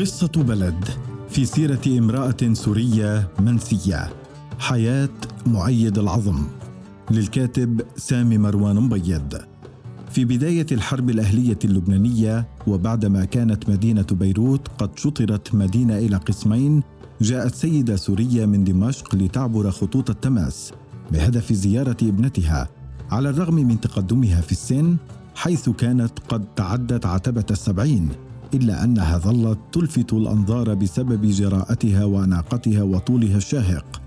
قصة بلد في سيرة امرأة سورية منسية حياة مؤيد العظم للكاتب سامي مروان مبيض. في بداية الحرب الأهلية اللبنانية وبعدما كانت مدينة بيروت قد شطرت مدينة إلى قسمين جاءت سيدة سورية من دمشق لتعبر خطوط التماس بهدف زيارة ابنتها على الرغم من تقدمها في السن حيث كانت قد تعدت عتبة السبعين. إلا أنها ظلت تلفت الأنظار بسبب جراءتها وأناقتها وطولها الشاهق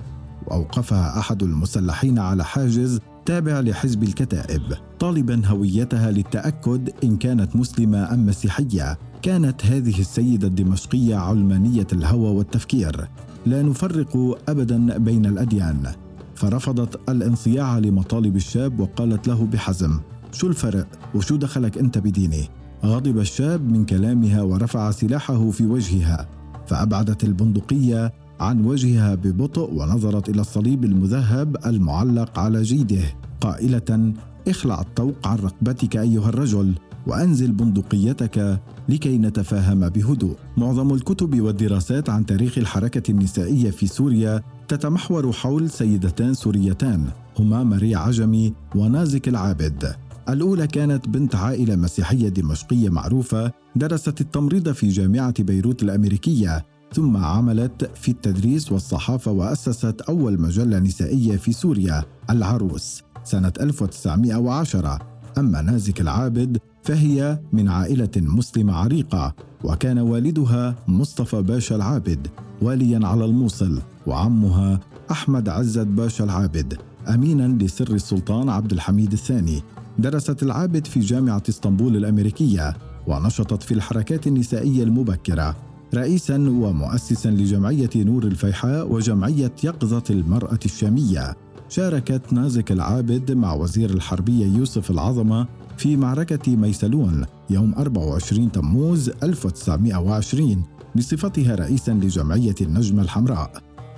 وأوقفها أحد المسلحين على حاجز تابع لحزب الكتائب طالبا هويتها للتأكد إن كانت مسلمة أم مسيحية. كانت هذه السيدة الدمشقية علمانية الهوى والتفكير. لا نفرق أبدا بين الأديان. فرفضت الانصياع لمطالب الشاب وقالت له بحزم شو الفرق؟ وشو دخلك أنت بديني؟ غضب الشاب من كلامها ورفع سلاحه في وجهها فأبعدت البندقية عن وجهها ببطء ونظرت إلى الصليب المذهب المعلق على جيده قائلة اخلع الطوق عن رقبتك أيها الرجل وأنزل بندقيتك لكي نتفاهم بهدوء. معظم الكتب والدراسات عن تاريخ الحركة النسائية في سوريا تتمحور حول سيدتان سوريتان هما ماري عجمي ونازك العابد. الأولى كانت بنت عائلة مسيحية دمشقية معروفة درست التمريض في جامعة بيروت الأمريكية ثم عملت في التدريس والصحافة وأسست أول مجلة نسائية في سوريا العروس سنة 1910 أما نازك العابد فهي من عائلة مسلمة عريقة وكان والدها مصطفى باشا العابد واليا على الموصل وعمها أحمد عزت باشا العابد أمينا لسر السلطان عبد الحميد الثاني. درست العابد في جامعة اسطنبول الأمريكية ونشطت في الحركات النسائية المبكرة رئيسا ومؤسسا لجمعية نور الفيحاء وجمعية يقظة المرأة الشامية. شاركت نازك العابد مع وزير الحربية يوسف العظمة في معركة ميسلون يوم 24 تموز 1920 بصفتها رئيسا لجمعية النجمة الحمراء.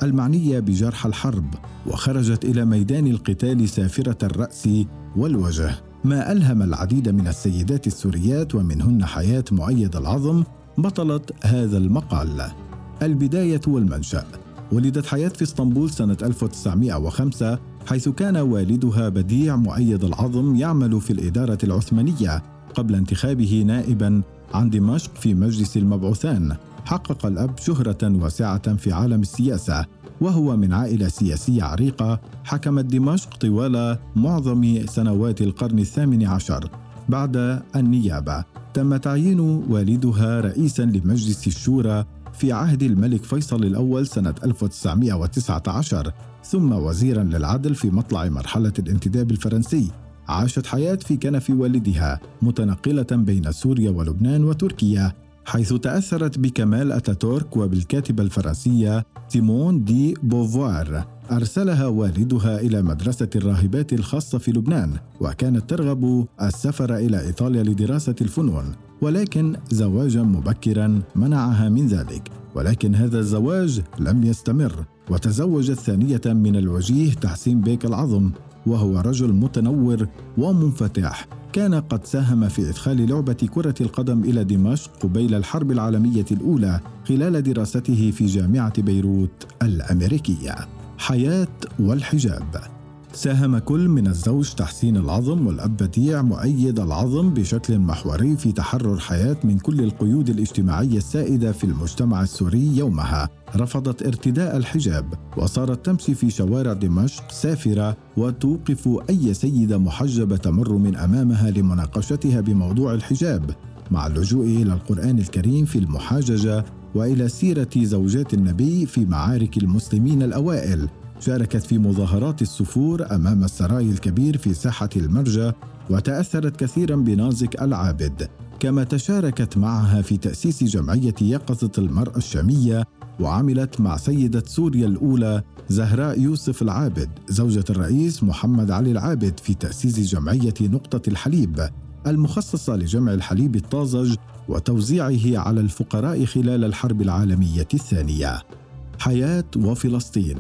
المعنية بجرح الحرب وخرجت إلى ميدان القتال سافرة الرأس والوجه. ما ألهم العديد من السيدات السوريات ومنهن حياة مؤيد العظم بطلة هذا المقال. البداية والمنشأ. ولدت حياة في اسطنبول سنة 1905 حيث كان والدها بديع مؤيد العظم يعمل في الإدارة العثمانية قبل انتخابه نائبا عن دمشق في مجلس المبعوثان. حقق الأب شهرة واسعة في عالم السياسة. وهو من عائلة سياسية عريقة حكمت دمشق طوال معظم سنوات القرن الثامن عشر بعد النيابة. تم تعيين والدها رئيسا لمجلس الشورى في عهد الملك فيصل الأول سنة 1919 ثم وزيرا للعدل في مطلع مرحلة الانتداب الفرنسي. عاشت حياة في كنف والدها متنقلة بين سوريا ولبنان وتركيا. حيث تأثرت بكمال أتاتورك وبالكاتبة الفرنسية سيمون دي بوفوار. أرسلها والدها إلى مدرسة الراهبات الخاصة في لبنان وكانت ترغب السفر إلى إيطاليا لدراسة الفنون ولكن زواجا مبكرا منعها من ذلك. ولكن هذا الزواج لم يستمر وتزوجت ثانية من الوجيه تحسين بيك العظم وهو رجل متنور ومنفتح. كان قد ساهم في إدخال لعبة كرة القدم إلى دمشق قبيل الحرب العالمية الأولى خلال دراسته في جامعة بيروت الأمريكية. حياة والحجاب ساهم كل من الزوج تحسين العظم والأب بديع مؤيد العظم بشكل محوري في تحرر حياة من كل القيود الاجتماعية السائدة في المجتمع السوري يومها. رفضت ارتداء الحجاب وصارت تمشي في شوارع دمشق سافرة وتوقف أي سيدة محجبة تمر من أمامها لمناقشتها بموضوع الحجاب مع اللجوء إلى القرآن الكريم في المحاججة وإلى سيرة زوجات النبي في معارك المسلمين الأوائل. شاركت في مظاهرات السفور أمام السراي الكبير في ساحة المرجى وتأثرت كثيرا بنازك العابد كما تشاركت معها في تأسيس جمعية يقظة المرأة الشامية وعملت مع سيدة سوريا الأولى زهراء يوسف العابد زوجة الرئيس محمد علي العابد في تأسيس جمعية نقطة الحليب المخصصة لجمع الحليب الطازج وتوزيعه على الفقراء خلال الحرب العالمية الثانية. حياة وفلسطين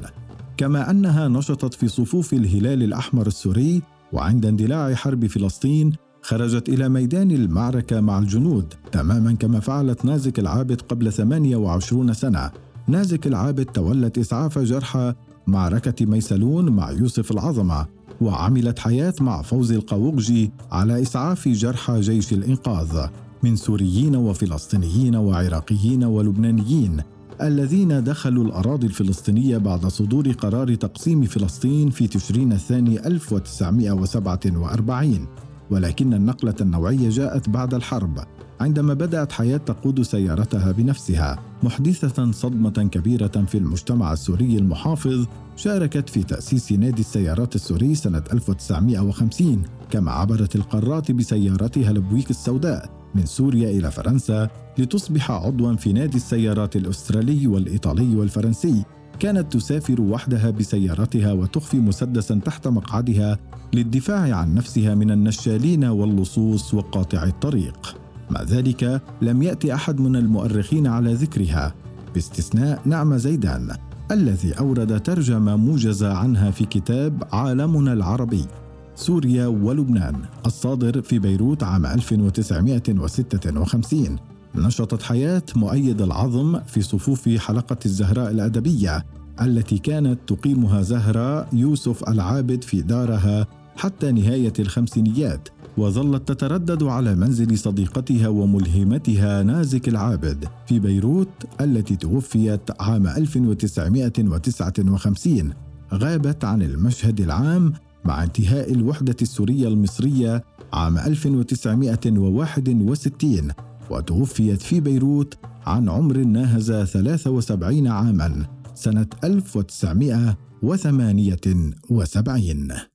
كما أنها نشطت في صفوف الهلال الأحمر السوري وعند اندلاع حرب فلسطين خرجت إلى ميدان المعركة مع الجنود تماما كما فعلت نازك العابد قبل 28 سنة. نازك العابد تولت إسعاف جرحى معركة ميسلون مع يوسف العظمة وعملت حياة مع فوزي القاوقجي على إسعاف جرحى جيش الإنقاذ من سوريين وفلسطينيين وعراقيين ولبنانيين. الذين دخلوا الأراضي الفلسطينية بعد صدور قرار تقسيم فلسطين في تشرين الثاني 1947 ولكن النقلة النوعية جاءت بعد الحرب عندما بدأت حياة تقود سيارتها بنفسها. محدثة صدمة كبيرة في المجتمع السوري المحافظ شاركت في تأسيس نادي السيارات السوري سنة 1950 كما عبرت القارات بسيارتها البويك السوداء. من سوريا إلى فرنسا لتصبح عضوا في نادي السيارات الأسترالي والإيطالي والفرنسي. كانت تسافر وحدها بسيارتها وتخفي مسدسا تحت مقعدها للدفاع عن نفسها من النشالين واللصوص وقاطع الطريق. مع ذلك لم يأتي أحد من المؤرخين على ذكرها. باستثناء نعم زيدان الذي أورد ترجمة موجزة عنها في كتاب عالمنا العربي. سوريا ولبنان. الصادر في بيروت عام 1956 نشطت حياة مؤيد العظم في صفوف حلقة الزهراء الأدبية التي كانت تقيمها زهرة يوسف العابد في دارها حتى نهاية الخمسينيات وظلت تتردد على منزل صديقتها وملهمتها نازك العابد في بيروت التي توفيت عام 1959 غابت عن المشهد العام مع انتهاء الوحدة السورية المصرية عام 1961 وتوفيت في بيروت عن عمر ناهز 73 عاما سنة 1978